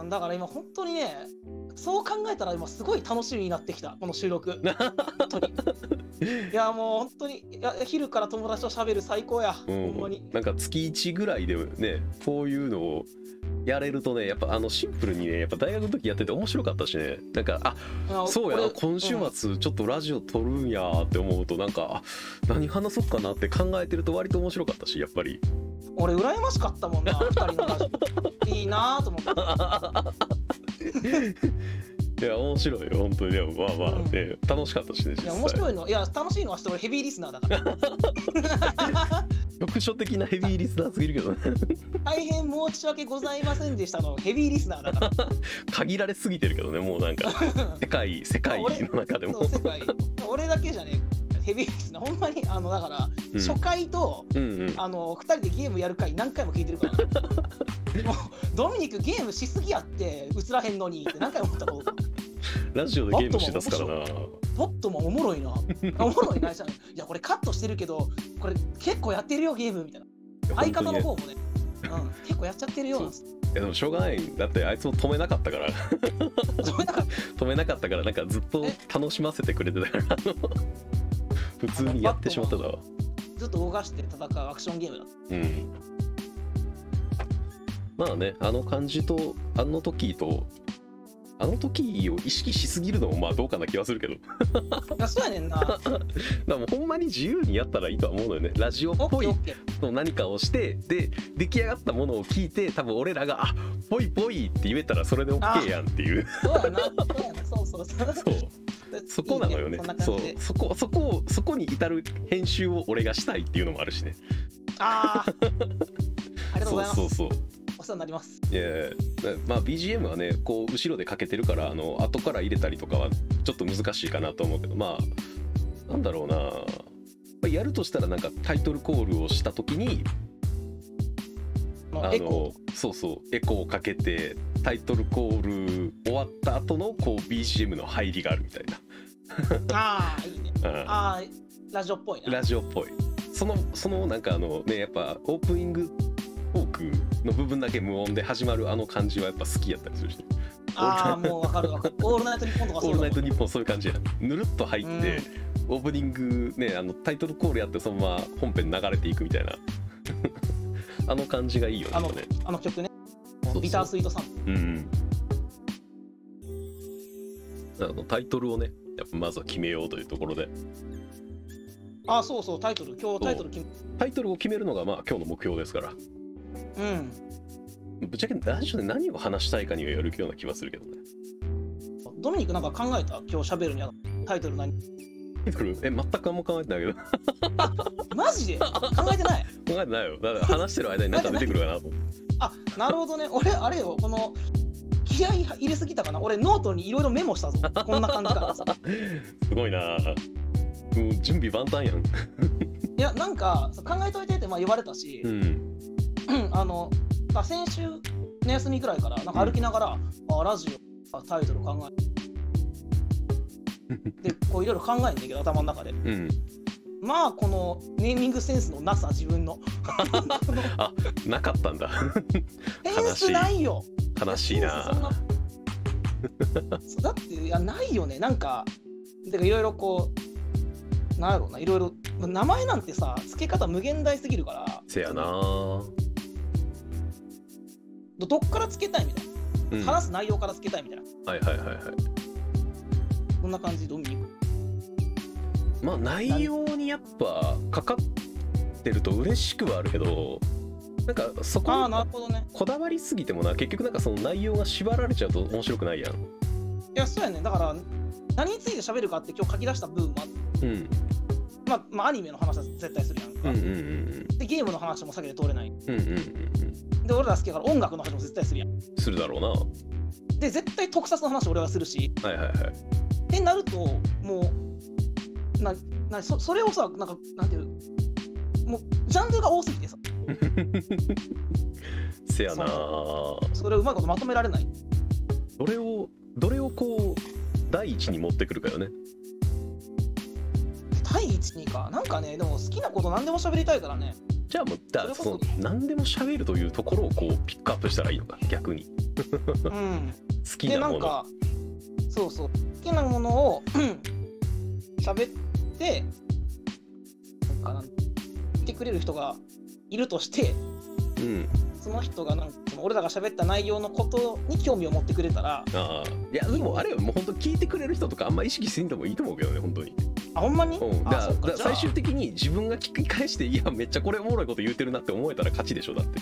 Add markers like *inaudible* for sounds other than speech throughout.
うんだから今本当にねそう考えたら今すごい楽しみになってきたこの収録。*laughs* 本当に。いやもう本当にいや昼から友達と喋る最高や、うん。ほんまに。なんか月1ぐらいでねこういうのをやれるとねやっぱあのシンプルにねやっぱ大学の時やってて面白かったしね。なんかああそうや俺今週うん。末ちょっとラジオ撮るんやって思うとなんかあ何話そうかなって考えてると割と面白かったしやっぱり俺羨ましかったもんな二人のラジオいいなぁと思って。*laughs* いや面白いよ本当に。でもまあまあね、楽しかったしねいや面白いの。いや楽しいのはして俺ヘビーリスナーだから。*laughs* 局所的なヘビーリスナーすぎるけどね。大変申し訳ございませんでしたの。ヘビーリスナーだから。*laughs* 限られすぎてるけどねもうなんか。世界世界の中でも。そう世界。俺だけじゃねヘビーリスナーほんまにあのだから、うん。初回とうんうん。あの2人でゲームやる回何回も聞いてるから、ね、もうドミニクゲームしすぎやって映らへんのにって何回も思ったことラジオでゲームしてたすからな。ポットもおもろいな。*laughs* おもろいなじゃんいやこれカットしてるけどこれ結構やってるよゲームみたいな。相方の方もね、うん、結構やっちゃってるよなんつって。いやでもしょうがない。だってあいつも止めなかったから。止めなかった *laughs* からなんかずっと楽しませてくれてたから普通にやってしまってたわずっと動かして戦うアクションゲームだ。うん。まあねあの感じとあの時とあの時を意識しすぎるのもまあどうかな気はするけど。いやそうやねんな。だからもうほんまに自由にやったらいいとは思うのよね。ラジオっぽいの何かをしてで出来上がったものを聞いて多分俺らが「あぽいぽい」って言えたらそれで OK やんっていう。そうやな。そうやな。そうそうそう。*laughs* そうそこなのよね。そう。そこそこをそこに至る編集を俺がしたいっていうのもあるしね。ああ *laughs* ありがとうございます。そうそうそう。お世話になります。いやまあ BGM はねこう後ろでかけてるからあの後から入れたりとかはちょっと難しいかなと思うけどまあなんだろうな。まあやるとしたらなんかタイトルコールをした時にああのそうそうエコーをかけてタイトルコール終わった後のこう BGM の入りがあるみたいー *laughs* ああいいね。な、ああラジオっぽいな。うんラジオっぽい。そのそのなんかあのねやっぱオープニングトークの部分だけ無音で始まるあの感じはやっぱ好きやったりするし。ああもうわかるわかる。オールナイトニッポンとかオーそうだもんルナイトニッポンそういう感じや。ぬるっと入って、オープニングねあのタイトルコールやってそのまま本編流れていくみたいな。*laughs* あの感じがいいよねあのね。あの曲ね。ビタースイートさんうん。あのタイトルをねやっぱまずは決めようというところで。ああそうそうタイトル今日タイトル決めタイトルを決めるのがまあ今日の目標ですから。うん。ぶっちゃけラジオで何を話したいかにはよるような気はするけどね。ドミニクなんか考えた？今日喋るにあたってタイトル何？タイトル？え全くあんま考えてないけど。*laughs* マジで？考えてない？考えてないよ。だから話してる間に何か出てくるかなと思って。あなるほどね。俺あれよこの気合い入れすぎたかな？俺ノートにいろいろメモしたぞ。こんな感じからさすごいな。もう準備万端やん。*laughs* いやなんか考えといてってまあ言われたし、うん。う *clears throat* んあのあ先週の休みぐらいからなんか歩きながら、あラジオあタイトル考え *laughs* でこういろいろ考えんだけど頭の中で。うんまあこのネーミングセンスのなさ自分の。*laughs* あなかったんだ。*laughs* センスないよ。悲しいな。だっていやないよね。なんかてかいろいろこうなんやろうな。いろいろ名前なんてさ付け方無限大すぎるから。せやな。どどっから付けたいみたいうん。な話す内容から付けたいみたいな。はいはいはいはい。こんな感じ。ドミニクまあ内容にやっぱかかってると嬉しくはあるけどなんかそこああになるほどね。こだわりすぎてもな結局なんかその内容が縛られちゃうと面白くないやん。いやそうやね。だから何について喋るかって今日書き出した部分もあってうん。まあ、まあアニメの話は絶対するやんか、うんうんうんでゲームの話も避けて通れない。うんうんうんうん。で俺ら好きだから音楽の話も絶対するやん。するだろうな。はで絶対特撮の話俺はするし。いはいはい。ってなるともうななそそれをさなんかなんていうもうジャンルが多すぎてさ。*laughs* せやなそれをうまいことまとめられない。どれをどれをこう第一に持ってくるかよね。第一にか。なんかねでも好きなこと何でも喋りたいからね。じゃあもうだその何でも喋るというところをこうピックアップしたらいいのか逆に。うん、で *laughs* 好きなもの。なんかそうそう。好きなものを *clears throat* 喋ってなんかってくれる人がいるとしてうん。その人がなんか俺らが喋った内容のことに興味を持ってくれたらああ。いやでもあれよもう本当聞いてくれる人とかあんま意識せんでもいいと思うけどね本当にあほんまに、う。ん、だあからそっかじゃあ。だから最終的に自分が聞き返していやめっちゃこれおもろいこと言ってるなって思えたら勝ちでしょだって。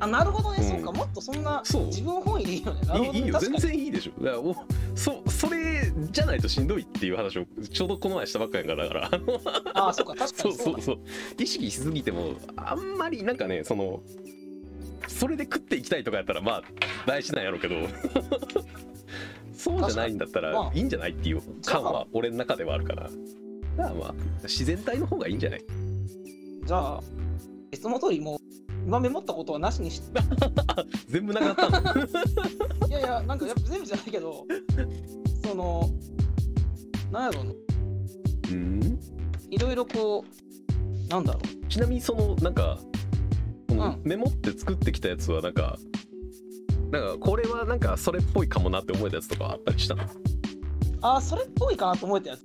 あなるほどね、うん。そうかもっとそんなそう。自分本位でいいよね。なるほどね。いいいいよ。全確かに。然いいでしょ。だからおそそれじゃないとしんどいっていう話をちょうどこの前したばっかりやからだからあのあそうか確かそうにそうだそうそう。意識しすぎてもあんまりなんかねそのそれで食っていきたいとかやったらまあ大事なんやろうけど。*laughs* そうじゃないんだった確かに。まあらいいんじゃないっていう感は俺の中ではあるからだからまあ自然体の方がいいんじゃない？じゃあいつも通りもう今メモったことはなしにして *laughs* 全部なくなったの？*laughs* いやいやなんかやっぱ全部じゃないけどそのなんやろうな。うん？いろいろこうなんだろう。ちなみにそのなんかこのうん。メモって作ってきたやつはなんかなんかこれはなんかそれっぽいかもなって思えたやつとかあったりしたの？あーそれっぽいかなと思えたやつ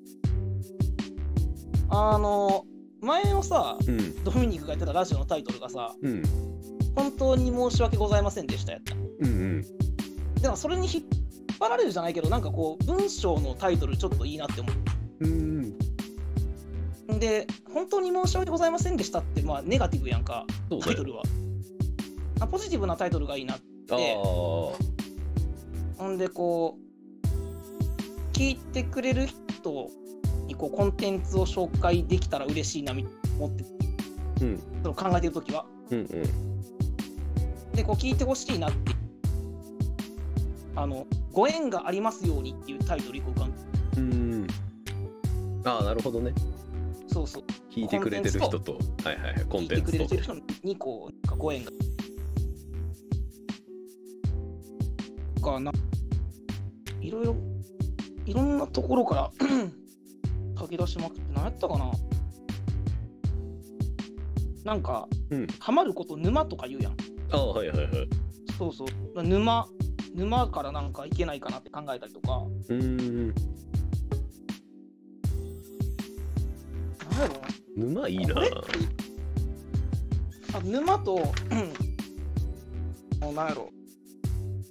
あの前のさうん。ドミニクがやってたラジオのタイトルがさうん「本当に申し訳ございませんでした」やった。うんうん。でもそれに引っ張られるじゃないけどなんかこう文章のタイトルちょっといいなって思う。んうで「本当に申し訳ございませんでした」ってまあネガティブやんかタイトルは。あポジティブなタイトルがいいなああほんでこう聞いてくれる人にこうコンテンツを紹介できたら嬉しいなみ思って、うん。その考えてる時は。うんうん。でこう聞いてほしいなってあのご縁がありますようにっていうタイトル一個浮かんでうん。ああなるほどね。そうそう。聞いてくれてる人と。はいはいはい。コン聞いてくテンツとれてる人にこうなんかご縁がかな。いろいろいろんなところから書き出しまくって何やったかな。なんか、うん。ハマること沼とか言うやん。ああはいはいはい。そうそう。沼沼からなんかいけないかなって考えたりとか。うーんなんやろ沼いいな。あ沼と、うん、もうなんやろ。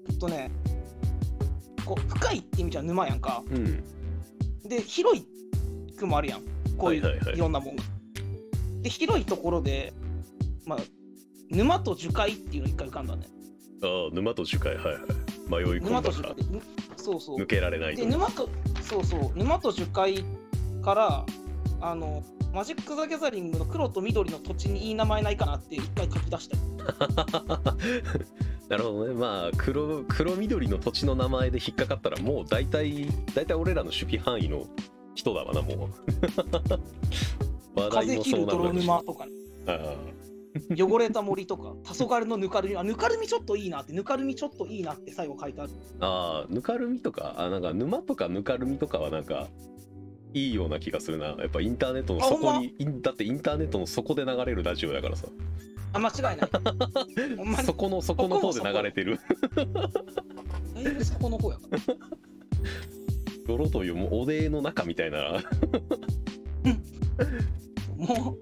えっとねこう深いって意味じゃ沼やんか。うん。で広いくもあるやん。こういう、はいはいはい。いろんなもんが。で広いところでまあ沼と樹海っていうの一回浮かんだね。ああ沼と樹海はいはい。迷い込沼んだから。と樹海。でぬそうそう。抜けられないと。で沼とそうそう。沼と樹海からあのマジック・ザ・ギャザリングの黒と緑の土地にいい名前ないかなって一回書き出した。*laughs* なるほどね。まあ黒黒緑の土地の名前で引っかかったらもう大体大体俺らの守備範囲の人だわなもう。*laughs* 話題も風切る泥沼とか、あ汚れた森とか。黄昏のぬかるみあぬかるみちょっといいなってぬかるみちょっといいなって最後書いてある。ああぬかるみとか？あなんか沼とかぬかるみとかはなんかいいような気がするな。やっぱインターネットの底にインだってインターネットの底で流れるラジオやからさ。あ間違いない。*laughs* そこの底の方で流れてる。だいぶそこの方やから *laughs* 泥というもうおでの中みたいな。も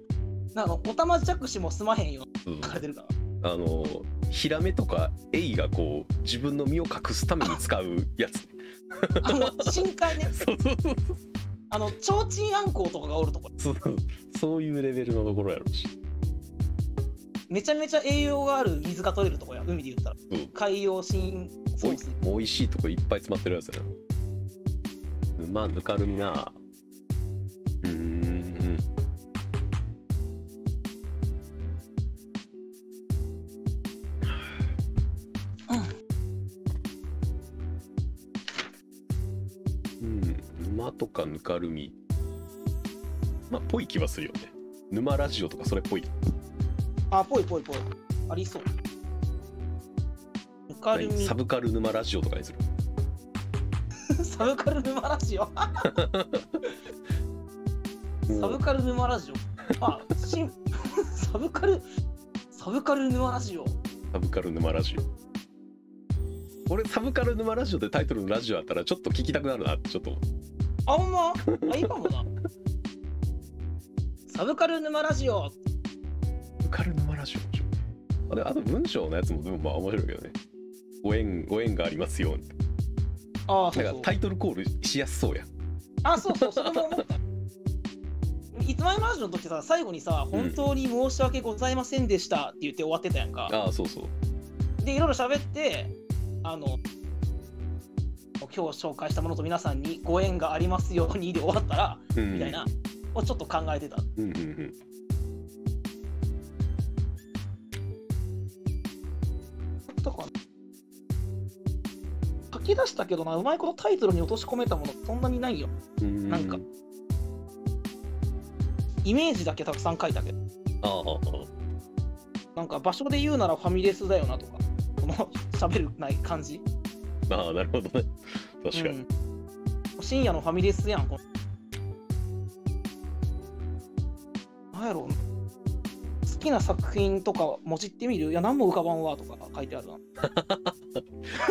うなんかおたまじゃくしもすまへんようん。れてるから。あのヒラメとかエイがこう自分の身を隠すために使うやつ。あの深海ね。*laughs* そうそうそう。あのちょうちんあんこうとかがおるとこ。そう。そういうレベルのところやろうし。めちゃめちゃ栄養がある水が取れるとこや。海で言ったら。うん。海洋深層おい水美味しいとこいっぱい詰まってるやつやな沼ぬかるみな。うーん。うん沼とかぬかるみ。まあぽい気はするよね。沼ラジオとかそれっぽい。あぽいぽいぽい。ありそう。ぬかるみ。サブカル沼ラジオとかにするサブカル沼ラジオ。*laughs* サブカル沼ラジオ。あしんサブカルサブカル沼ラジオ。サブカル沼ラジオ。俺サブカル沼ラジオでタイトルのラジオあったらちょっと聞きたくなるなってちょっと。あほんま？あいいかもな。サブカル沼ラジオ。サブカル沼ラジオあと文章のやつもでもまあ面白いけどね。ご縁ご縁がありますようにああそうそう。なんかタイトルコールしやすそうやあそうそうそれも思った。いつまでマラジオの時さ最後にさうん。本当に申し訳ございませんでしたって言って終わってたやんか、ああそうそう。でいろいろ喋ってあの今日紹介したものと皆さんにご縁がありますようにで終わったら、うん。みたいなをちょっと考えてた。うんうんうんき出したけどなうまいことタイトルに落とし込めたものそんなにないよ。うん。なんか。イメージだけたくさん書いたけど。ああ。なんか場所で言うならファミレスだよなとか。この喋るない感じ。ああなるほどね。確かに、うん。深夜のファミレスやんこのきな作品とかもじってみる？いや何も浮かばんわとか書いてあるな。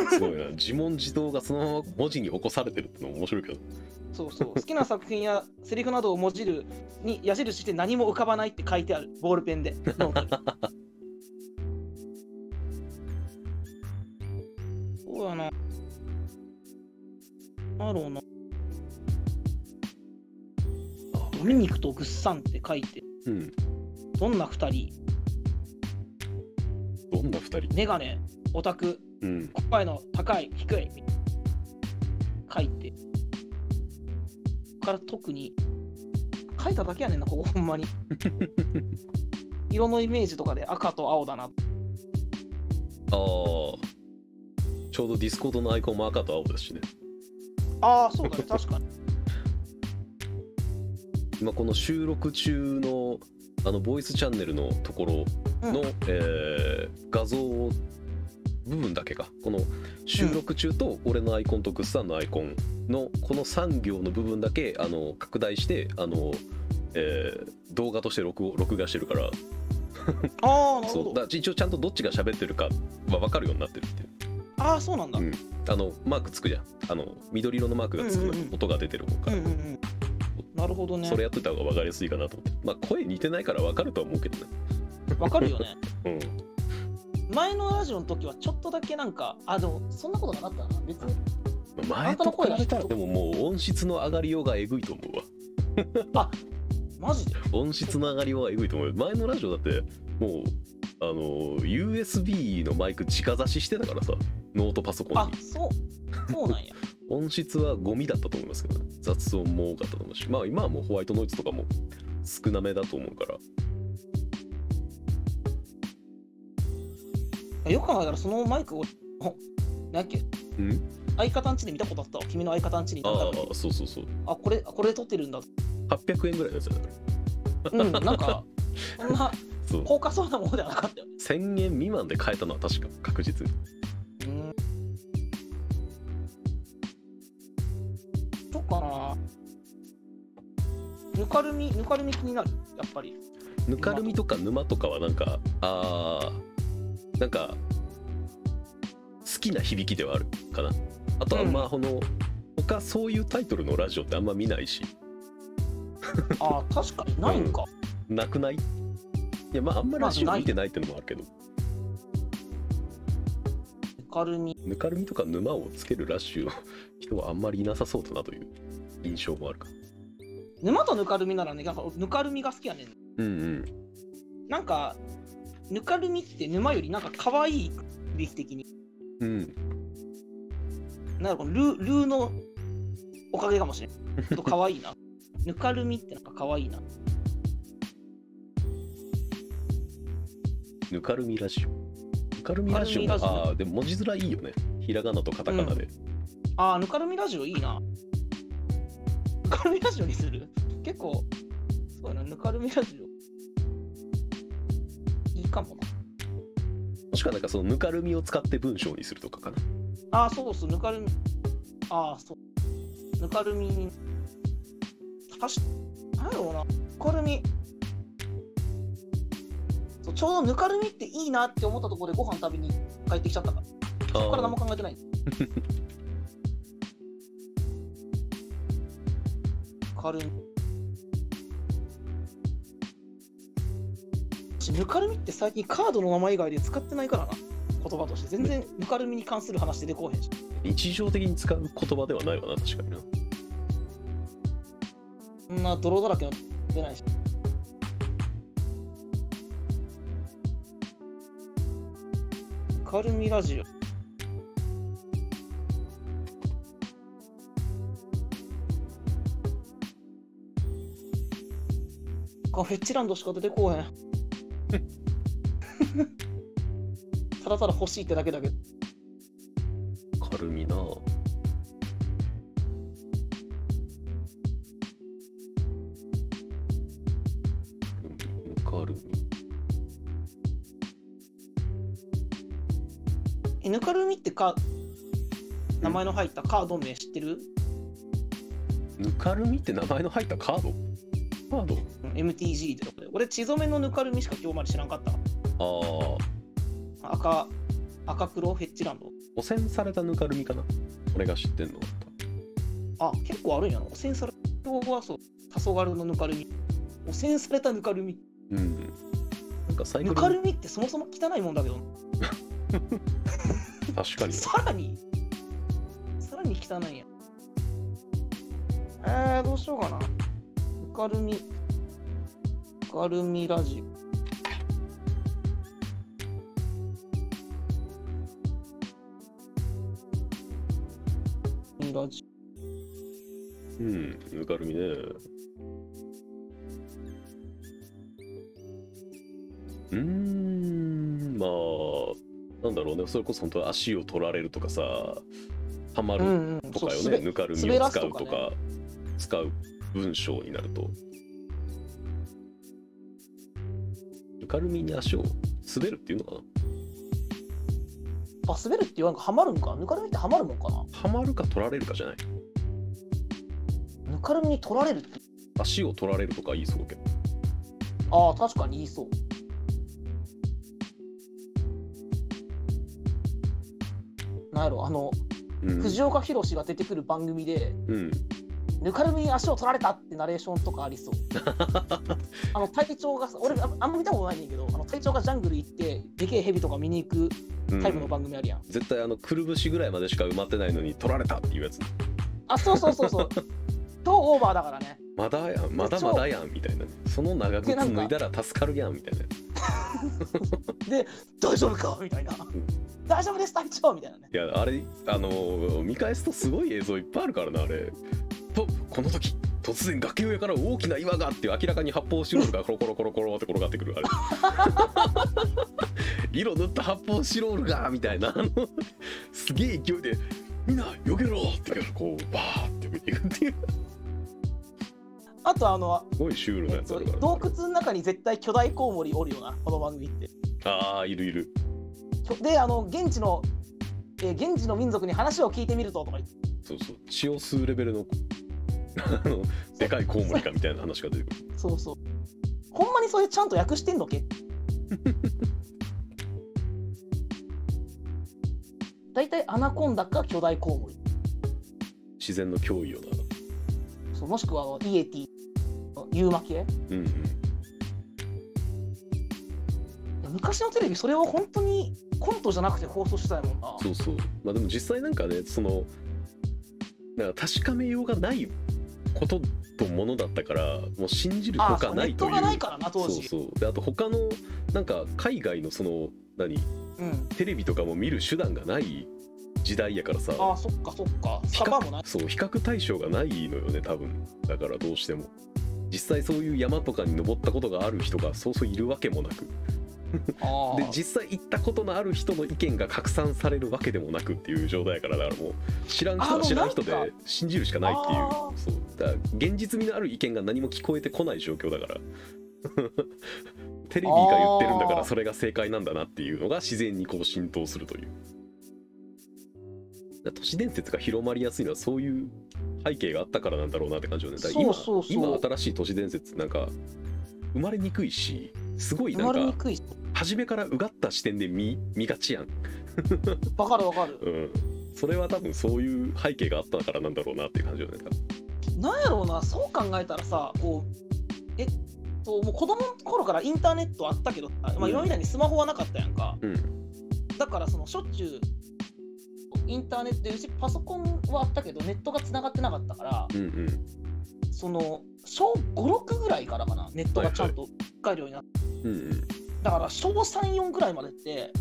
すごいな自問自答がそのまま文字に起こされてるってのも面白いけど。そうそう。好きな作品やセリフなどをもじるに矢印して何も浮かばないって書いてある。ボールペンで。そうやな。なんだろうな。ドミニクとグッサンって書いて。うんどんな2人？どんな二人？メガネオタクうん。声の高い低い書いて。から特に書いただけやねんなここほんまに。*laughs* 色のイメージとかで赤と青だな。ああちょうどディスコードのアイコンも赤と青ですしね。ああそうだね確かに。*laughs* 今この収録中のあのボイスチャンネルのところの、うん。えー画像部分だけか。この収録中と俺のアイコンとグッサンのアイコンのこの3行の部分だけあの拡大してあの、えー動画として録録画してるから。ああなるほど。そう。だ一応ちゃんとどっちが喋ってるかは分かるようになってるっていう。ああそうなんだ、うん。あのマークつくじゃん。あの緑色のマークがつくの、うんうんうん。音が出てる方かうんら、うんうんなるほどね。それやってた方が分かりやすいかなと思って。まあ声似てないから分かるとは思うけどね。わかるよね。*laughs* うん。前のラジオの時はちょっとだけなんかあでもそんなことなかったな別に。前と比べたらでももう音質の上がりようがえぐいと思うわ。マジで？音質の上がりようがえぐいと思う。よ前のラジオだってもうあの USB のマイク直差ししてたからさノートパソコンに。あそう。そうなんや音質はゴミだったと思いますけどね雑音も多かったと思うしまあ今はもうホワイトノイズとかも少なめだと思うから。よく考えたらそのマイクをほなんやっけうん？相方んちで見たことあったわ。君の相方んちにああそうそうそう。あこれこれ撮ってるんだ。800円ぐらいのやつだからうんなんか *laughs* そんな高価そうなものではなかったよね。1000円未満で買えたのは確か確実に。うんそっか。なぬかるみぬかるみ気になる？やっぱり。ぬかるみとか沼とかはなんかあーなんか好きな響きではあるかな。あとあん。まこの、他そういうタイトルのラジオってあんま見ないし。あー確かに。ないんか、なくない？いやまああんまラジオ見てないってのもあるけど。ぬかるみ。ぬかるみとか沼をつけるラッシュの人はあんまりいなさそうだなという印象もあるか。沼とぬかるみならねなんかぬかるみが好きやねん。うんうん。なんかぬかるみって沼よりなんか可愛い響き的に。うん。なんかこのルールーのおかげかもしれん。ちょっと可愛いな。*laughs* ぬかるみってなんか可愛いな。ぬかるみラジオぬかるみラジオ。ラジオ。ああでも文字面いいよね。ひらがなとカタカナで、あーぬかるみラジオいいな。ぬかるみラジオにする？結構すごいな。ぬかるみラジオ。いいかもな。もしくはなんかそのぬかるみを使って文章にするとかかな。ああ、そうそう、ぬかるみ。ああ、そう。ぬかるみ。に。たし、なんやろうな。ぬかるみ。ちょうどぬかるみっていいなって思ったところでご飯食べに帰ってきちゃったから。そこから何も考えてない。ぬかるみぬかるみって最近カードの名前以外で使ってないからな言葉として全然ぬかるみに関する話出てこうへんし日常的に使う言葉ではないわな確かになそんな泥だらけの出ないしぬかるみラジオ。カフェッチランドしか出てこうへん。*laughs* ただただ欲しいってだけだけど。軽みなぬかるみってか名前の入ったカード名知ってる、ぬかるみって名前の入ったカード？カード。うん ?MTG ってとこで。俺血染めのぬかるみしか今日まで知らんかった。ああ赤赤黒フェッチランド。汚染されたぬかるみかな？俺が知ってんのあ結構あるんやな。汚染され今日はそう黄昏のぬかるみ。汚染されたぬかるみ。うん。なんかサイクル。ぬかるみってそもそも汚いもんだけど *laughs* 確かに。さらに。さらに汚いん。やえー、どうしようかな。ぬかるみぬかるみラジオラジ。うんぬかるみねなんだろうね。それこそ本当に足を取られるとかさはまるんうん。とかよそう滑ねぬかるみ滑を使うとかねか使う文章になると。ぬかるみに足を滑るっていうのかな？あ滑るって言わんかハマるんか？ぬかるみってハマるもんかな？はまるか取られるかじゃない。ぬかるみに取られるって。足を取られるとか言いそうけど。ああ確かに言いそうなんやろあのうん。藤岡弘が出てくる番組でうんぬかるみに足を取られたってナレーションとかありそう。*laughs* あの隊長がさ俺ああんま見たことないねんけどあの隊長がジャングル行ってでけえヘビとか見に行くうん。タイプの番組あるやん、絶対あのくるぶしぐらいまでしか埋まってないのに取られたっていうやつあそうそうそうそう。*laughs* 超オーバーだからねまだやんまだまだやんみたいな。ねその長靴脱いだら助かるやんみたいな。で大丈夫かみたいな、大丈夫です隊長みたいなね。いやあれあのー見返すとすごい映像いっぱいあるからなあれ。とこの時突然崖上から大きな岩がって明らかに発泡スチロールがコロコロコロコロって転がってくるあれ。*laughs* 色塗った発泡スチロールがみたいなあのすげえ勢いでみんな避けろってこうバーって避けていくっていうあとあのすごいシュールなえっとやつあるから、洞窟の中に絶対巨大コウモリおるよなこの番組って。ああいるいる。であの現地の、えー現地の民族に話を聞いてみるととか言って。そうそう血を吸うレベルの *laughs* あのでかいコウモリかみたいな話が出てくる。そうそう。ほんまにそれちゃんと訳してんのけ？*laughs* 大体アナコンダか巨大コウモリ。自然の脅威よなそうもしくはあのイエティの UMA 系うんうん。昔のテレビそれを本当にコントじゃなくて放送してたやもんな。そうそう。まあでも実際なんかねそのなんか確かめようがないこととものだったからもう信じるほかないという。トがないからな当そう時そう。であと他のなんか海外のその何？うん。テレビとかも見る手段がない時代やからさ。あそっかそっか。ス比カパーもない。較そう比較対象がないのよね多分。だからどうしても。実際そういう山とかに登ったことがある人がそうそういるわけもなく。*laughs* で実際行ったことのある人の意見が拡散されるわけでもなくっていう状態やからだからもう知らん人は知らん人で信じるしかないっていう。あそう。だ現実味のある意見が何も聞こえてこない状況だから。*laughs* テレビが言ってるんだからそれが正解なんだなっていうのが自然にこう浸透するという都市伝説が広まりやすいのはそういう背景があったからなんだろうなって感じよね。だから今そうそうそう。今新しい都市伝説なんか生まれにくいしすごい生なんかまれにくいし。初めからうがった視点で見見がちやん、*laughs* わかるわかる。うん、それは多分そういう背景があったからなんだろうなっていう感じよねなんやろうなそう考えたらさこうえっともう子供の頃からインターネットあったけど、まあ、うん。今みたいにスマホはなかったやんか、うん。だからそのしょっちゅうインターネットでうちパソコンはあったけどネットがつながってなかったからうんうん。その小56ぐらいからかなネットがちゃんと使えるようになって、うんうんだから小34ぐらいまでって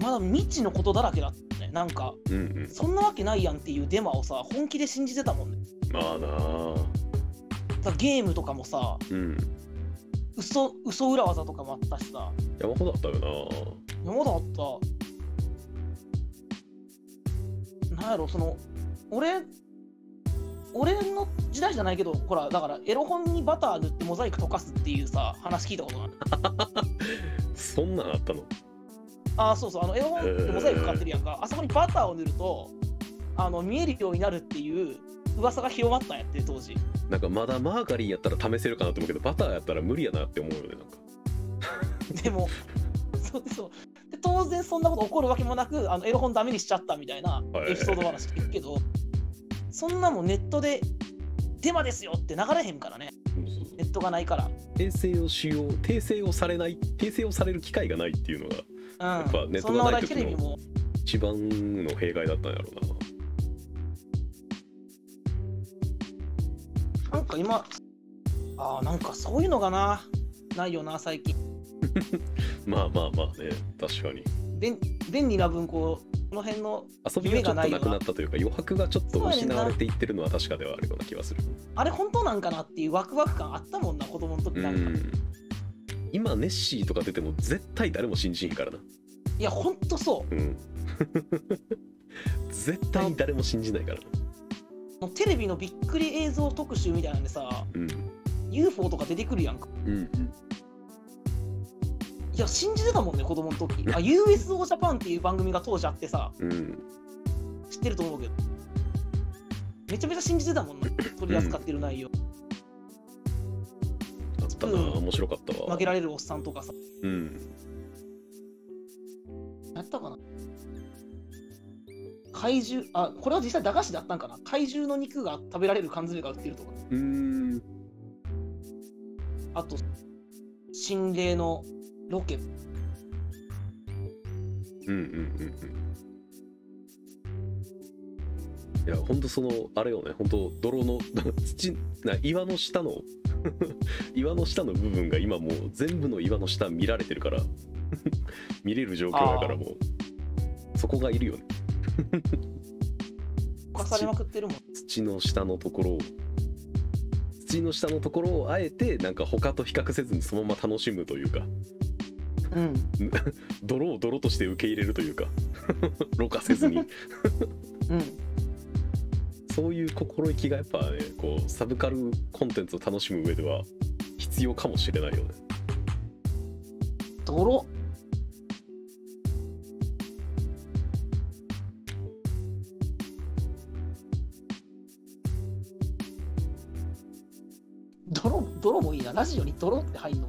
まだ未知のことだらけだったね。なんかうんうん。そんなわけないやんっていうデマをさ本気で信じてたもんね。まあなあ。ゲームとかもさうん。嘘嘘裏技とかもあったしさ。山ほどあったよな。山田あったなんやろその俺俺の時代じゃないけどほらだからエロ本にバター塗ってモザイク溶かすっていうさ話聞いたことない *laughs* そんなんあったの？ああそうそうあのエロ本ってモザイクかかってるやんか、あそこにバターを塗るとあの見えるようになるっていう噂が広まったんやって当時。なんかまだマーガリンやったら試せるかなと思うけどバターやったら無理やなって思うよねなんか。でもそうそう。で当然そんなこと起こるわけもなくあのエロ本ダメにしちゃったみたいなはい。エピソード話聞くけど、そんなもんネットでデマですよって流れへんからね。ネットがないから。訂正をしよう訂正をされない訂正をされる機会がないっていうのがうん。っぱネットがない時の一番の弊害だったんやろうな。なんか今ああなんかそういうのがなないよな最近 *laughs* まあまあまあね確かに。便便利な分こうこの辺の遊びがちょっとなくなったというか余白がちょっと失われていってるのは確かではあるような気がする。あれ本当なんかなっていうワクワク感あったもんな子供の時うなんか、ん今ネッシーとか出ても絶対誰も信じひんからな。いやほんとそう。うん。*laughs* 絶対に誰も信じないからな。もうテレビのびっくり映像特集みたいなんでさうん。UFO とか出てくるやんか。うんうんいや信じてたもんね子供の時。あ USO ジャパンっていう番組が当時あってさ。うん。知ってると思うけど。めちゃめちゃ信じてたもんね。取り扱ってる内容、あったな。うん。面白かったわ。負けられるおっさんとかさ。うん。やったかな。怪獣あこれは実際駄菓子だったんかな。怪獣の肉が食べられる缶詰が売ってるとか。うーん。あと心霊のロケ。うんうんうんうん。いやほんとそのあれよね。ほんと泥の *laughs* 土な岩の下の *laughs* 岩の下の部分が今もう全部の岩の下見られてるから *laughs* 見れる状況だからもう。そこがいるよね。犯されまくってるもん。土の下のところを。土の下のところをあえてなんか他と比較せずにそのまま楽しむというかうん。泥を泥として受け入れるというか *laughs* ろ過せずに。うん。そういう心意気がやっぱねこうサブカルコンテンツを楽しむ上では必要かもしれないよね。泥。泥泥もいいな。ラジオに泥って入んの？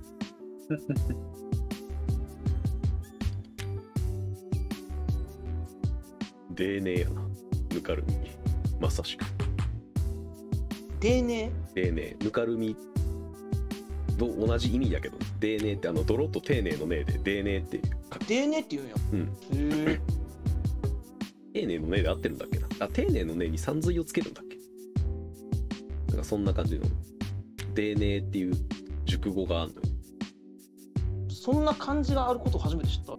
でーねーやな。ぬかるみ。まさしく。でねでーねー。ぬかるみと同じ意味だけどでーねーってあの泥と丁寧のねーででーねーって書く。でねって言うんや。うん。へえ丁寧のねーで合ってるんだっけな？あ丁寧のねーにさんずいをつけるんだっけ？なんかそんな感じの。でーねーっていう熟語があるのよ。そんな漢字があることを初めて知った。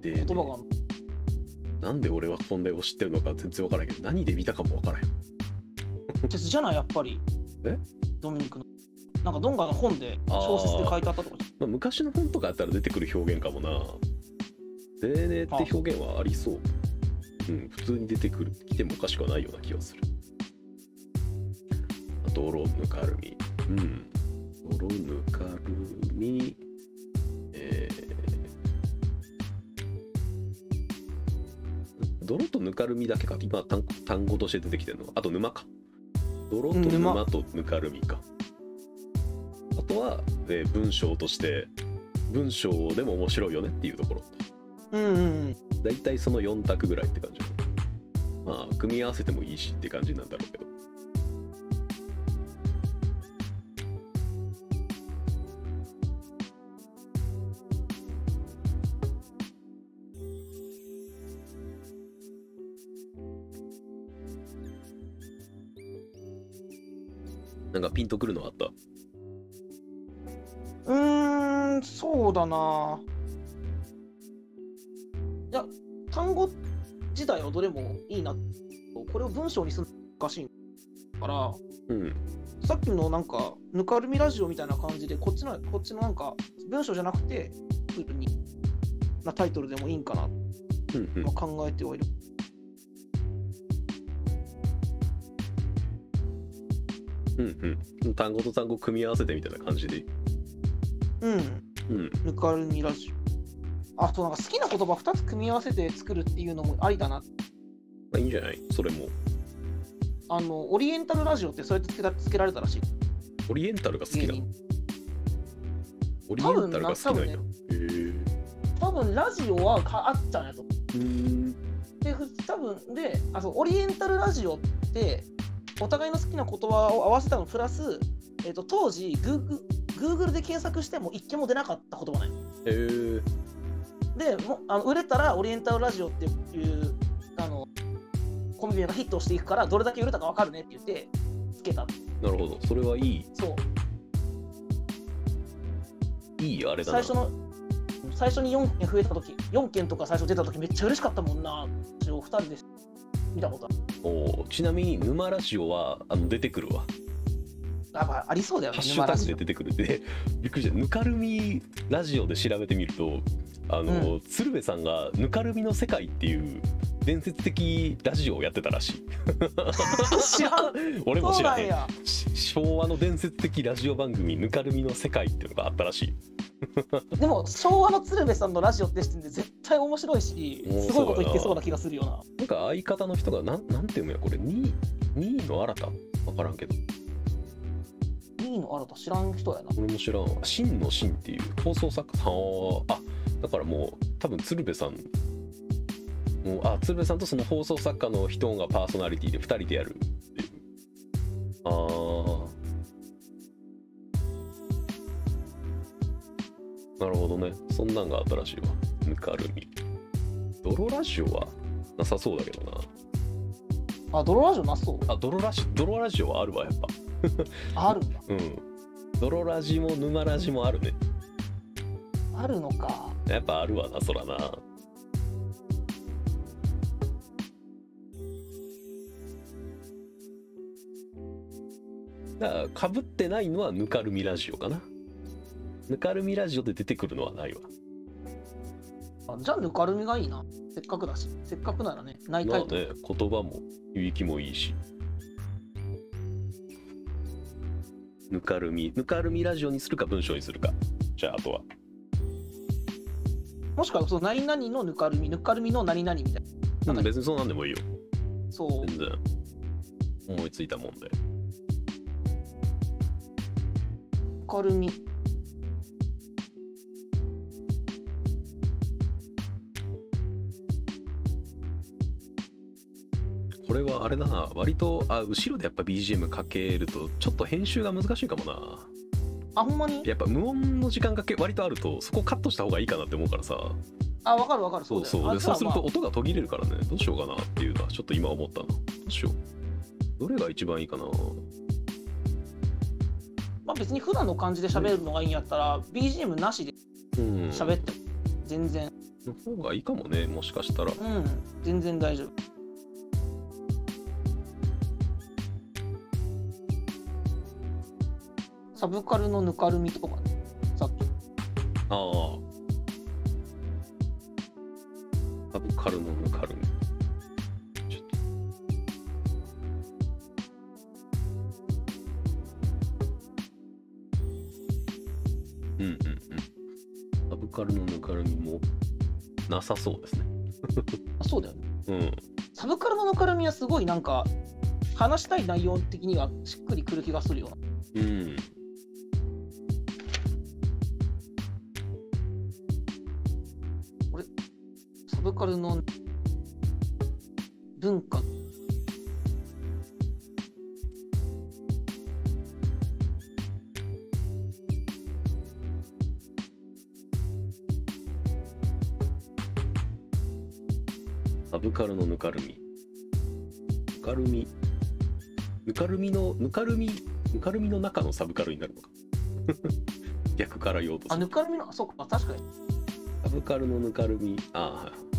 で言葉があるなんで俺はこんなを知ってるのか全然わからんけど何で見たかもわからへん鉄じゃないやっぱりえ？ドミニクのなんかドンガの本で小説で書いてあったとかまあ、昔の本とかやったら出てくる表現かもな。でーねーって表現はありそう。うん、普通に出てくる、来てもおかしくはないような気がする。あと、泥ぬかるみ。うん。泥ぬかるみ。え泥とぬかるみだけか。今単単語として出てきてるのは。あと沼か。泥と沼とぬかるみか。あとは、えー文章として文章でも面白いよねっていうところうんうんうん大体その4択ぐらいって感じまあ組み合わせてもいいしって感じなんだろうけどなんかピンとくるのあった？うーん、そうだな。いや、単語自体はどれもいいな。これを文章にするのおかしいから、うんさっきのなんか、ぬかるみラジオみたいな感じで、こっちの、こっちのなんか、文章じゃなくて、フルに、なタイトルでもいいんかなうんうんと考えてはいる。うんうん。単語と単語組み合わせてみたいな感じで。うん、うん。ぬかるみラジオ。あとなんか好きな言葉2つ組み合わせて作るっていうのもありだな。まあいいんじゃない？それも。あの、オリエンタルラジオってそうやってつけたつけられたらしい。オリエンタルが好きなの？オリエンタルが好きなんや。へ多分え多分ラジオはかあったんやと。うん。で、ふ多分であそう、オリエンタルラジオって、お互いの好きな言葉を合わせたのプラス、えっと当時グーグ、Google で検索しても一件も出なかった言葉なんよ。へえ。でもうあの売れたらオリエンタルラジオっていうあのコンビニがヒットしていくからどれだけ売れたか分かるねって言ってつけた。なるほど。それはいい。そう。いいあれだな。最初の最初に4件増えた時4件とか最初出た時めっちゃ嬉しかったもんな。2人で見たことあるおーちなみに沼ラジオはあの出てくるわ。やっぱありそうだよねハッシュタグで沼出てくるで *laughs* びっくりした。ぬかるみラジオで調べてみるとあの、鶴瓶さんが「ぬかるみの世界」っていう伝説的ラジオをやってたらしい。知らん。俺も知らへん。そうなんや。し昭和の伝説的ラジオ番組「ぬかるみの世界」っていうのがあったらしい。でも昭和の鶴瓶さんのラジオって視点で絶対面白いしすごいこと言ってそうな気がするよな。なんか相方の人がなんなんていうのやこれ？2位の新た？分からんけど。いいの新た知らん人やな。俺も知らんわ。真の真っていう放送作家。はあだからもう多分鶴瓶さんもうあ鶴瓶さんとその放送作家の人がパーソナリティで2人でやるっていう。あー。なるほどね。そんなんがあったらしいわ。ぬかるみ。泥ラジオはなさそうだけどな。あ泥ラジオなそう？あ泥ラジ泥ラジオはあるわやっぱ。*laughs* あるんだ。うん。泥ラジも沼ラジもあるね。あるのか。やっぱあるわなそらなだかぶってないのはぬかるみラジオかな。ぬかるみラジオで出てくるのはないわ。あじゃあぬかるみがいいな。せっかくだし。せっかくならねないまあタイトルね言葉も響きもいいし。ぬかるみ。ぬかるみラジオにするか文章にするか。じゃああとは。もしくはその何々のぬかるみ。ぬかるみの何々みたいな。うん別にそうなんでもいいよ。そう。全然。思いついたもんでかるみこれはあれだな割とあ後ろでやっぱ BGM かけるとちょっと編集が難しいかもな。あほんまに？やっぱ無音の時間がけ割とあるとそこカットした方がいいかなって思うからさ。あわかるわかる。そうそう。でそうすると音が途切れるからね。どうしようかなっていうのはちょっと今思ったな。どうしよう。どれが一番いいかな。あまあまあ別に普段の感じで喋るのがいいんやったら、BGM なしでうん。喋っても全然。の方がいいかもねもしかしたら。うん。全然大丈夫。サブカルのぬかるみとかね。さっき。ああ。サブカルのぬかるみサブカルのぬかるみもなさそうですね。あそうだよね。うん。サブカルのぬかるみはすごいなんか話したい内容的にはしっくりくる気がするよな。うん。サブカルの文化カルのぬかるみ。ぬかるみ。ぬかるみのぬかるみぬかるみの中のサブカルになるのか。*laughs* 逆から言おうとすあ、るぬかるみの、そうか、確かに。サブカルのぬかるみ。ああはい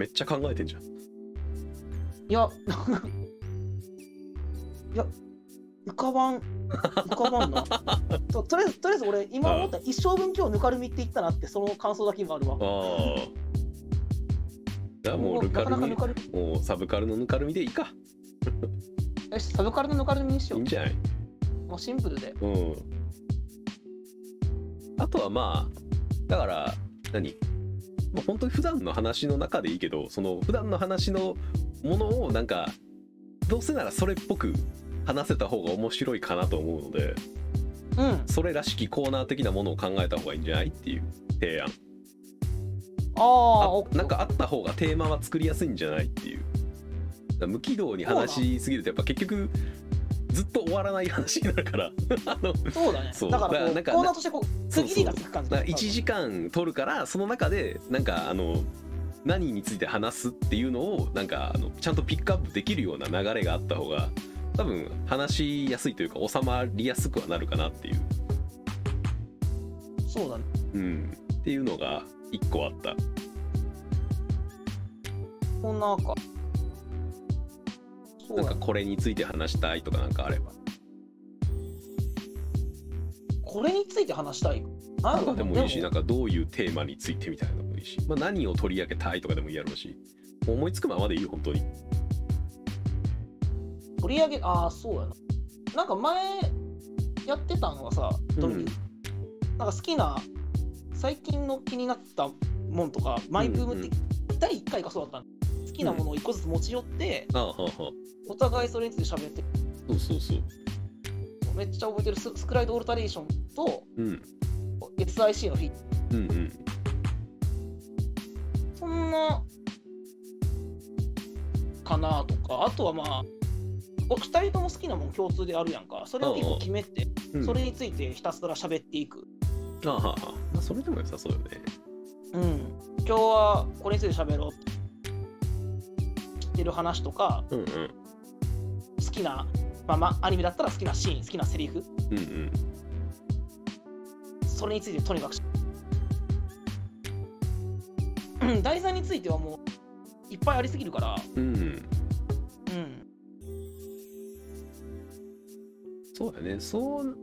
めっちゃ考えてんじゃんいや、いや、浮かばん、浮かばんな。*laughs* ととりあえず、とりあえず俺、今思ったら一生分今日ぬかるみって言ったなって、その感想だけがあるわ。ああじゃあもうぬかるみなかなかぬかるみ。もうサブカルのぬかるみでいいか *laughs* よし、サブカルのぬかるみにしよう。いいんじゃない？もうシンプルで。うんあとはまあだから何？まあ本当に普段の話の中でいいけどその普段の話のものをなんかどうせならそれっぽく話せた方が面白いかなと思うのでうん。それらしきコーナー的なものを考えた方がいいんじゃないっていう提案ああ、なんかあった方がテーマは作りやすいんじゃないっていう無軌道に話しすぎるとやっぱ結局ずっと終わらない話になるからあのそうだね。そうだからこう、コーナーとしてこう、区切りがつく感じ。だから1時間取るからその中でなんかあの何について話すっていうのをなんかあのちゃんとピックアップできるような流れがあった方が多分話しやすいというか収まりやすくはなるかなっていう、そうだね。うん、っていうのが1個あったこんなか。なんか。これについて話したいとかなんかあれば。これについて話したい？なとかでもいいしなんかかどういうテーマについてみたいなのもいいし、まあ、何を取り上げたいとかでもいいやろうし思いつくままでいいよ本当に。取り上げ、ああ、そうやな。なんか前やってたのはさ、うん。なんか好きな、最近の気になったもんとか、マイブームって、第1回がそうだったの好きなものを1個ずつ持ち寄って、ああはあはあ。お互いそれについて喋って、そうそうそう。めっちゃ覚えてるススクライドオルタレーションとうん。SIC のフィうんうん。そんな、かなとか、あとはまあ、お二人とも好きなもん共通であるやんか。それを一個決めて、うん。それについてひたすら喋っていく。ああ。まあそれでも良さそうよね。うん。今日はこれについて喋ろう。てる話とか、うんうん好きな、まあ、まあ、アニメだったら好きなシーン、好きなセリフ、うんうんそれについてとにかく、題材についてはもういっぱいありすぎるから、うんうん。そうだね。そう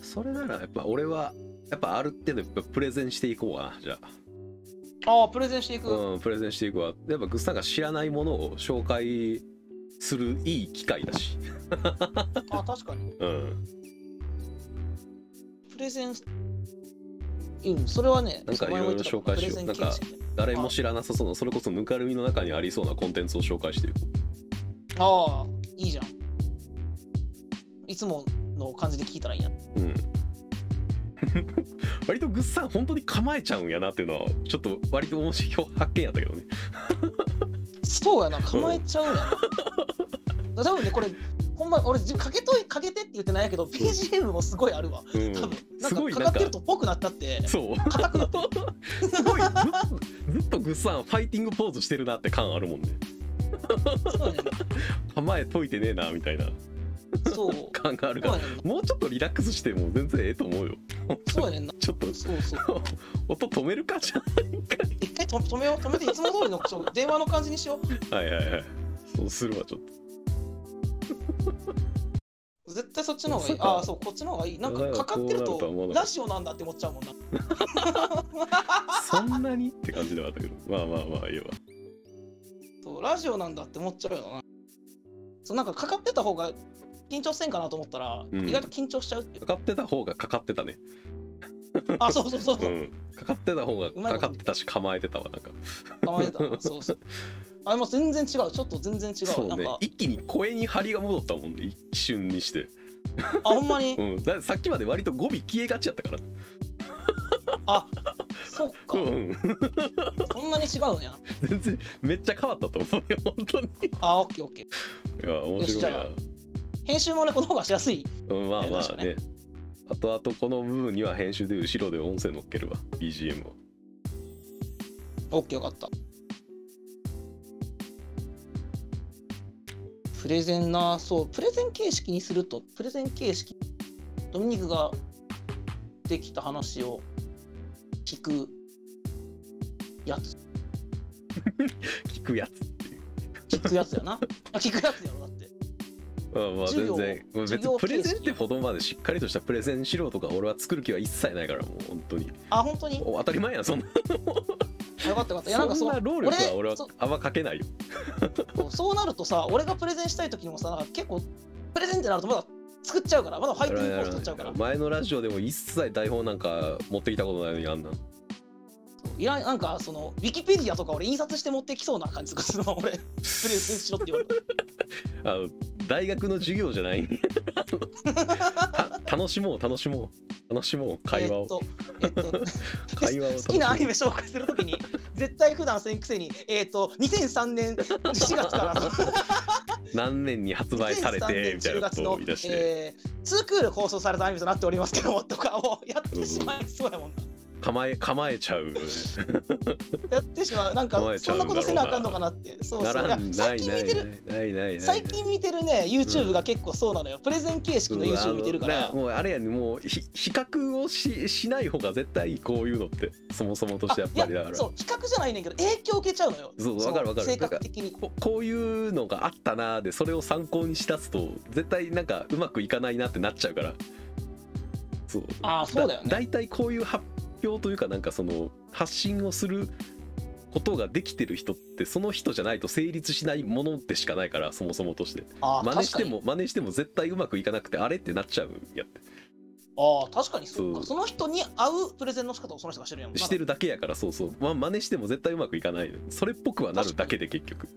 それならやっぱ俺はやっぱある程度やっぱプレゼンしていこうかなじゃあ。あ、プレゼンしていく。あ、うん、プレゼンしていくわやっぱグッさんが知らないものを紹介するいい機会だし *laughs* あ確かに。うんプレゼン、うん、それはね、なんかいろいろ紹介しようプレゼン形式ね誰も知らなさそうなそれこそぬかるみの中にありそうなコンテンツを紹介していこああ、いいじゃん。いつもの感じで聞いたらいいや。ううん割とグッさん本当に構えちゃうんやなっていうのはちょっと割と面白い発見やったけどね。そうやな、構えちゃうやな。多分ね、これ、ほんま、俺、じかけとい、かけてって言ってないやけど、BGM もすごいあるわ。うん。多分なんすかか。かかってるとっぽくなったって、そう。硬くなって。る。すごいずっとずっとグッさんファイティングポーズしてるなって感あるもんね。構え解いてねえなみたいなな。そう。感があるから。もうちょっとリラックスしても全然ええと思うよそうやねんな。ちょっとそうそう。*laughs* 音止めるかじゃないか一回と止めよう、止めて、いつも通りのそう電話の感じにしよはいはいはいそうするわちょっう。*laughs* 絶対そっちの方がいい。ああ、そう、こっちの方がいい。なんかかかってるとラジオなんだって思っちゃうもんな。とそんなにって感じではあったけどまあまあまあいいわそうラジオなんだって思っちゃうよな。そうなんかかかってた方が緊張せんかなと思ったら、うん。意外と緊張しちゃうっていう。かかってた方がかかってたね。あそうそうそうそう、うん、かかってた方がかかってたし構えてたわなんか。構えてた。なそうそう。あれも全然違う。ちょっと全然違う。そうね。なんか。一気に声に張りが戻ったもんね。一瞬にして、あほんまに？うん、ださっきまで割と語尾消えがちやったから。あそっか、うん。そんなに違うんや。全然めっちゃ変わったと思うよ本当に。いあオッケーオッケー。や面白いな編集もねこの方がしやすい。うん、まあまあね。あとあとこの部分には編集で後ろで音声乗っけるわ BGM を。オッケーよかった。プレゼンなそうプレゼン形式にするとプレゼン形式ドミニクができた話を聞くやつ。*laughs* 聞くやつ聞くやつやな。あ聞くやつやろだって。まあまあ全然。別にプレゼンってほどまでしっかりとしたプレゼンしろとか俺は作る気は一切ないからもう本当に。あ本当に？お当たり前やんそんな。*laughs* あよかったよかった。いやなんかそんな労力は俺はそあんまかけないよ。*laughs* そうなるとさ俺がプレゼンしたい時にもさなんか結構プレゼンってなるとまだ作っちゃうからまだファイティングコース作っちゃうから。前のラジオでも一切台本なんか持ってきたことないのにあんな。んいらんなんかそのウィキペディアとか俺印刷して持ってきそうな感じとかするの俺。プレゼンしろって言われた。*laughs* あの大学の授業じゃない。*laughs* た楽しもう楽しもう。楽しもう会話を、えっと、えっと、*laughs* 会話を好きなアニメ紹介するときに絶対普段せんくせにえっと2003年4月から。*laughs* 何年に発売されてみたいなことを言い出して、えー、2クール放送されたアニメとなっておりますけどもとかをやってしまいそうやもんな。構え構えちゃう。*laughs* やってしまう。なんかそんなことせなあかんのかなって。そうそう。最近見てるないないない最近見てるね YouTube が結構そうなのよ、プレゼン形式の YouTube 見てるから。もうあれやねもうひ比較をししない方が絶対こういうのって。そもそもとしてやっぱりだから。そう比較じゃないねんけど影響受けちゃうのよ。そうわかるわかる。性格的に。ここういうのがあったなーでそれを参考にしだすと絶対なんかうまくいかないなってなっちゃうから。そう。ああそうだよね。だいたいこういう発表というかなんかその発信をすることができてる人ってその人じゃないと成立しないものでしかないからそもそもとして。ああ真似しても真似しても絶対うまくいかなくてあれってなっちゃうやって。ああ確かにそうか。その人に合うプレゼンの仕方をその人がしてるやんしてるだけやからそうそう、ま、真似しても絶対うまくいかない。それっぽくはなるだけで結局。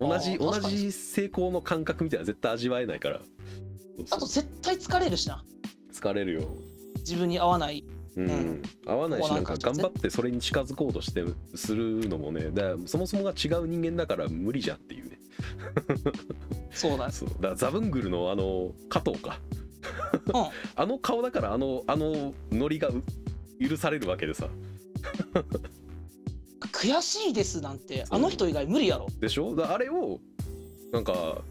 同じ同じ成功の感覚みたいなの絶対味わえないから。あと絶対疲れるしな。疲れるよ。自分に合わないうん、うん合わないしなんんか頑張ってそれに近づこうとしてするのもねだそもそもが違う人間だから無理じゃんっていうね。そうだそう。だからザブングルのあの加藤か。うん。あの顔だからあのあのノリがう許されるわけでさ。悔しいですなんて。あの人以外無理やろ。でしょ？だあれをなんか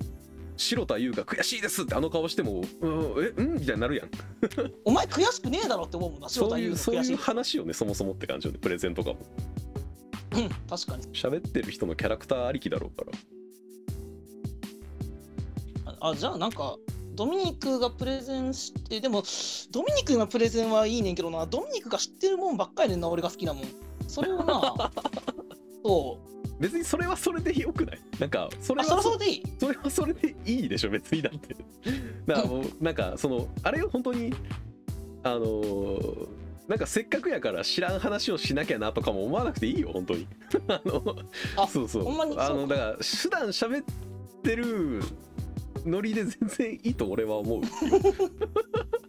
白田優が悔しいですってあの顔しても、うん、えうんみたいになるやん。お前悔しくねえだろって思うもんな白そう田優のい。うそういう話よねそもそもって感じよねプレゼンとかも。うん確かに。喋ってる人のキャラクターありきだろうから。あじゃあなんかドミニクがプレゼンしてでもドミニクのプレゼンはいいねんけどな。ドミニクが知ってるもんばっかりねんな俺が好きなもん。それをな *laughs* そう。別にそれはそれでよくない。なんかそれあそれはそれでいい。それはそれでいいでしょ別にだって。だからもうなんかそのあれを本当にあのーなんかせっかくやから知らん話をしなきゃなとかも思わなくていいよ本当に。*laughs* あのあそうそう。ほんまにそうあのだから普段喋ってるノリで全然いいと俺は思う *laughs*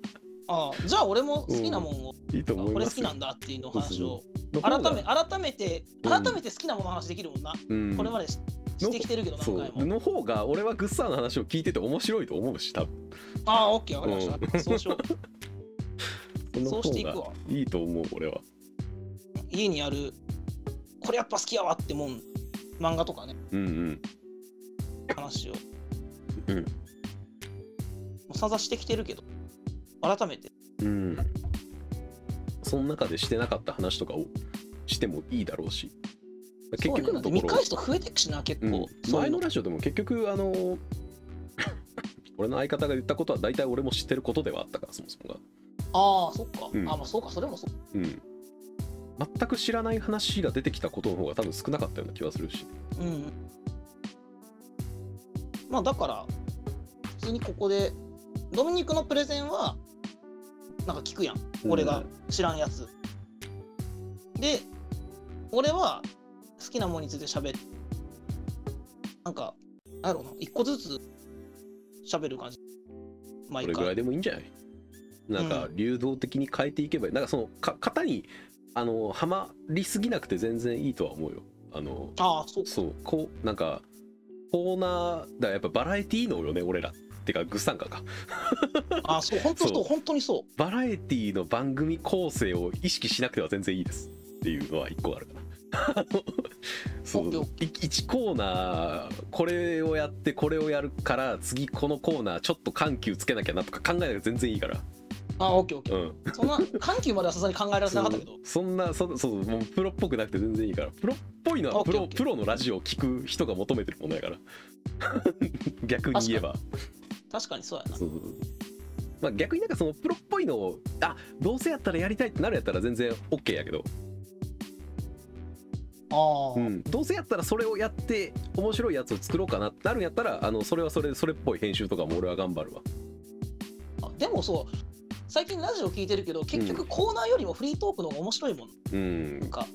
あじゃあ俺も好きなもんを、いいと思いこれ好きなんだっていうの話を。改め改めてうん。改めて好きなものの話できるもんな、うん。これまでししてきてるけど何そ回も。うの方が俺はグッサーの話を聞いてて面白いと思うし多分。ああオッケーわかりました、うん。そうしよう。*laughs* そうしていく方わ。がいいと思う俺は。家にあるこれやっぱ好きやわってもん漫画とかね。うんうん。話を。うん。もうさざしてきてるけど改めて。うん。その中でしてなかった話とかをしてもいいだろうし。結局のところ見返すと増えてくしな結構、うん、前のラジオでも結局あの *laughs* 俺の相方が言ったことは大体俺も知ってることではあったからそもそもが、ああそっか、うん。あまあそうかそれもそううん、全く知らない話が出てきたことの方が多分少なかったような気はするし。うん。まあだから普通にここでドミニクのプレゼンはなんか聞くやん。俺が知らんやつ、で俺は好きなものについて喋る。なんかなんやろうな。一個ずつ喋る感じ。毎これぐらい回でもいいんじゃない？なんか流動的に変えていけばいい。なんかそのか型にあのはまりすぎなくて全然いいとは思うよ。あのああそうそう。こうなんかコーナーだやっぱバラエティーのよね俺ら。ってかグッサンカか。ああそう本当そう。そう本当にそう。バラエティの番組構成を意識しなくては全然いいですっていうのは一個あるかな *laughs* そう。オッケーオ1コーナーこれをやってこれをやるから次このコーナーちょっと緩急つけなきゃなとか考えなくて全然いいから。ああオッケーオッケうー、ん。そんな緩急まではさすがに考えられてなかったけど。そんなそそう。もうプロっぽくなくて全然いいから。プロっぽいのはプロプロのラジオを聞く人が求めてるものやから。*laughs* 逆に言えば確かにそうやな。そうそうそう。まあ逆になんかそのプロっぽいのをあどうせやったらやりたいってなるやったら全然 OK やけど、ああ、うん、どうせやったらそれをやって面白いやつを作ろうかなってなるんやったらあのそれはそれそれっぽい編集とかも俺は頑張るわ。あでもそう最近ラジオ聞いてるけど結局コーナーよりもフリートークの方が面白いもん。うん。なんか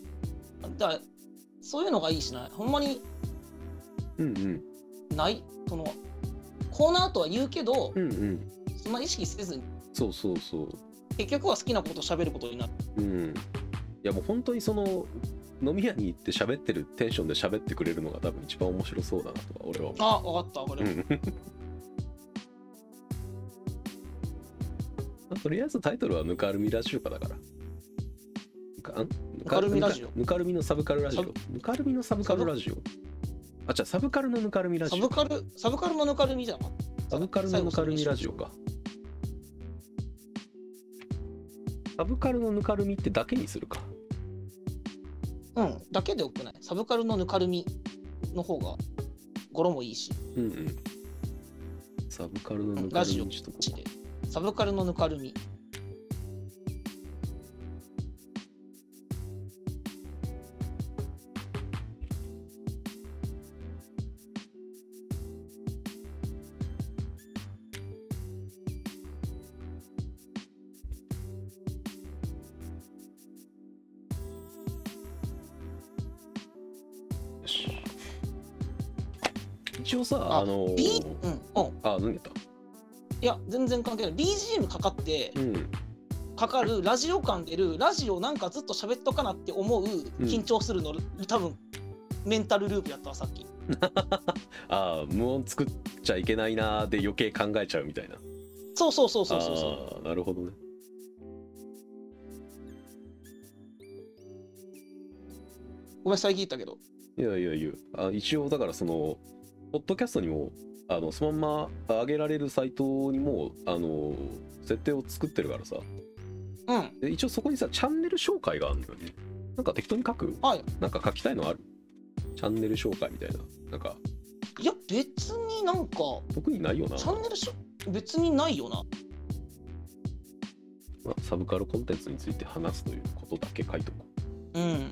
だからそういうのがいいしな。ほんまにうんうん。ない？そのコーナーとは言うけどうんうん。そんな意識せずに。そうそうそう。結局は好きなことを喋ることになる。うん。いやもう本当にその飲み屋に行って喋ってるテンションで喋ってくれるのが多分一番面白そうだなとは俺は思う。あ分かった分かる、うん。*laughs* まあとりあえずタイトルはぬかるみラジオかだから。ぬかん？ぬか？るみラジオ。ぬかるみのサブカルラジオ。ぬかるみのサブカルラジオ。あ、じゃあサブカルのぬかるみラジオ。サブカルサブカルのぬかるみじゃんサブカルのぬかるみラジオか。サブカルのぬかるみってだけにするか。うんだけでよくない？サブカルのぬかるみの方が語呂もいいしうんうん。サブカルのぬかるみにしとこうでサブカルのぬかるみ一応さ、ああのー B うんう。んあ、何やった？いや全然関係ない。BGM かかってうん。かかるラジオ感出るラジオなんかずっと喋っとかなって思う緊張するの、多分メンタルループやったわさっき。*laughs* ああ、無音作っちゃいけないなーで余計考えちゃうみたいな。そうそうそうそうそうそう。ああ、なるほどね。ごめん最近言ったけど。いやいやいや、あ一応だからその、ポッドキャストにも、あのそのまま上げられるサイトにも、あの、設定を作ってるからさ。うんで一応そこにさ、チャンネル紹介があるのよね。なんか適当に書く？はいなんか書きたいのある？チャンネル紹介みたいな。なんか、いや別になんか特にないよな。チャンネルしょ別にないよなまあ、サブカルコンテンツについて話すということだけ書いとこうん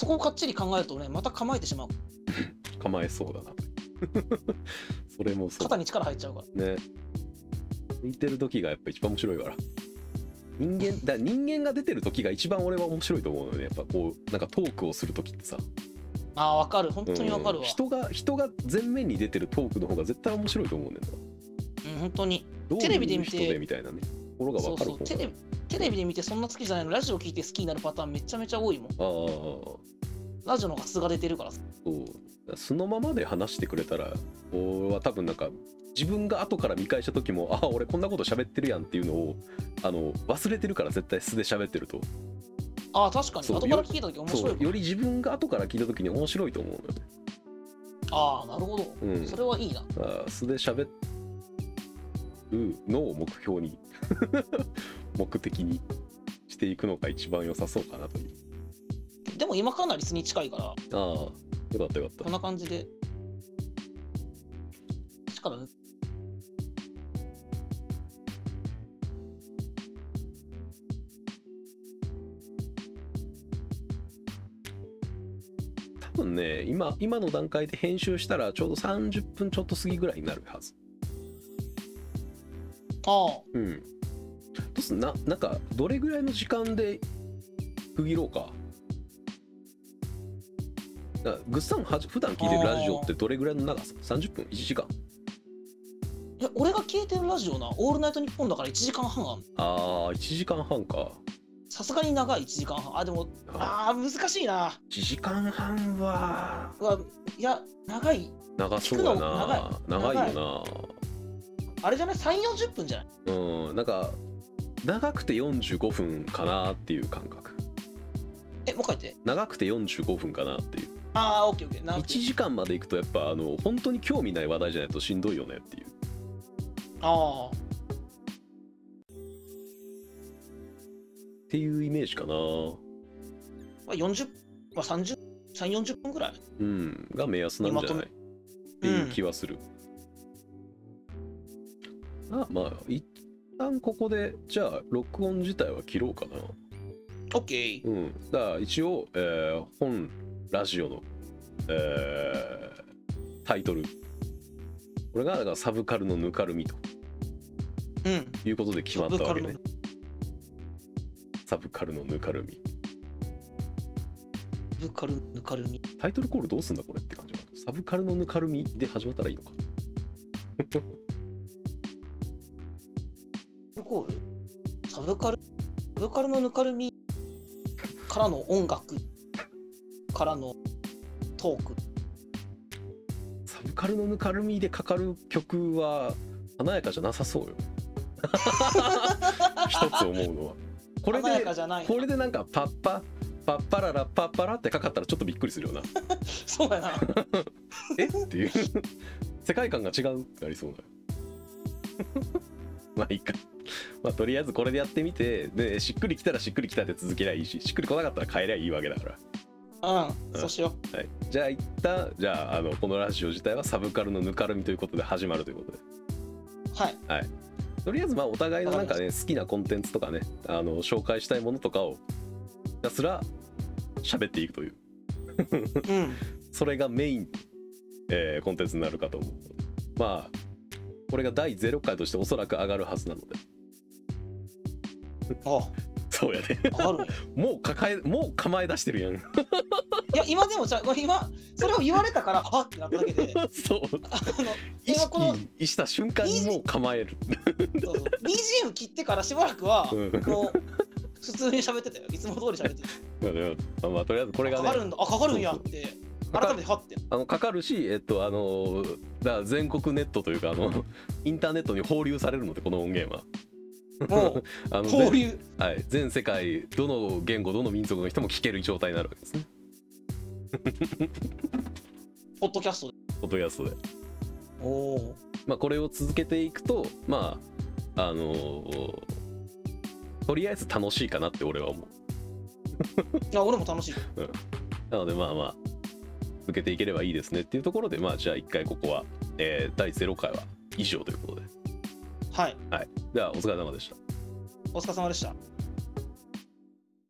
そこをかっちり考えるとねまた構えてしまう。う。構えそうだな。*laughs* それもそう。肩に力入っちゃうから。ね。見てる時がやっぱ一番面白いから。人間だ人間が出てる時が一番俺は面白いと思うのよね。やっぱこうなんかトークをする時ってさ。あーわかる。本当にわかるわ。うん人が人が前面に出てるトークの方が絶対面白いと思うんだ。よなうん本当に。テレビで見てみたいなね。ところがそう分かる方が。そうテレビテレビで見てそんな好きじゃないのラジオ聞いて好きになるパターンめちゃめちゃ多いもん。ああラジオの方が素が出てるからさ。そう。素のままで話してくれたら俺は多分なんか自分が後から見返した時もあ俺こんなこと喋ってるやんっていうのをあの忘れてるから絶対素で喋ってると。ああ確かに。そう後から聞いた時面白いかもより自分が後から聞いた時に面白いと思うのよね。ああなるほど、うん。それはいいな。あ素で喋るのを目標に目的にしていくのが一番良さそうかなという。でも今かなり素に近いから。ああよかったよかった。こんな感じで。力抜多分ね今今の段階で編集したらちょうど30分ちょっと過ぎぐらいになるはず。ああ。うんす。んななんかどれぐらいの時間で区切ろうか？だからグッさんはじ普段聞いてるラジオってどれぐらいの長さ？30分1時間いや俺が聞いてるラジオな「オールナイトニッポン」だから1時間半あんあー1時間半か。さすがに長い1時間半あでもあー。難しいな。1時間半はうわいや長い。長そうや聞くのな長長いい。よあれじゃない？3 4 0分じゃない？なうんなんか長くて45分かなっていう感覚。えもう一回言って？長くて45分かなっていう。ああオッケーオッケー。長1く。て時間までいくとやっぱあの本当に興味ない話題じゃないとしんどいよねっていう。ああっていうイメージかな。まあ40まあ30 3 4 0分ぐらい？うん。が目安なんじゃない？っていう気はする、あまあ一旦ここでじゃあ録音自体は切ろうかな。オッケーうん。だから一応、えー本ラジオの、えータイトル。これがだからサブカルのぬかるみと。うん。いうことで決まったわけね。サブカルのぬかるみ。サブカルぬかるみ。タイトルコールどうすんだこれって感じサブカルのぬかるみで始まったらいいのかコール？サブカルサブカルのぬかるみからの音楽？からのトーク？サブカルのぬかるみでかかる曲は華やかじゃなさそうよ。*laughs* 一つ思うのは。これでこれでなんかパッパパッパララパッパラってかかったらちょっとびっくりするよな。*laughs* そうやな。*laughs* え？っていう。世界観が違うってなりそうなまあいいかまあとりあえずこれでやってみてでしっくりきたらしっくりきたで続けりゃいいししっくりこなかったら帰りゃいいわけだから。うんそうしよはい、じゃあ一旦じゃああのこのラジオ自体はサブカルのぬかるみということで始まるということで。うはい。とりあえずまあお互いのなんかね好きなコンテンツとかねあの紹介したいものとかをひたすら喋っていくという。うん。*laughs* それがメイン、えーコンテンツになるかと思う。まあこれが第0回としておそらく上がるはずなのであ。そうやね上がる。もう抱えもう構え出してるやん。いや今でもさ今それを言われたからはってなっただけで。そう。あの意今この識した瞬間にもう構える、そうそう。BGM 切ってからしばらくはうん。もう普通に喋ってたよ。いつも通り喋ってたまあねまあまあとりあえずこれがね。かかるんだ。あかかるんや。って改めてはって。あのかかるし、えっと、あのだから全国ネットというかあのインターネットに放流されるのでこの音源は。もうあの交流全はい、全世界どの言語どの民族の人も聞ける状態になるわけですねポッドキャストでポッドキャストで。おおまあ、これを続けていくとまああのとりあえず楽しいかなって俺は思う。*laughs* いや俺も楽しいなのでまあまあ続けていければいいですねっていうところでまあじゃあ一回ここは、えー第0回は以上ということで。はい。はい、ではお疲れ様でした。お疲れ様でした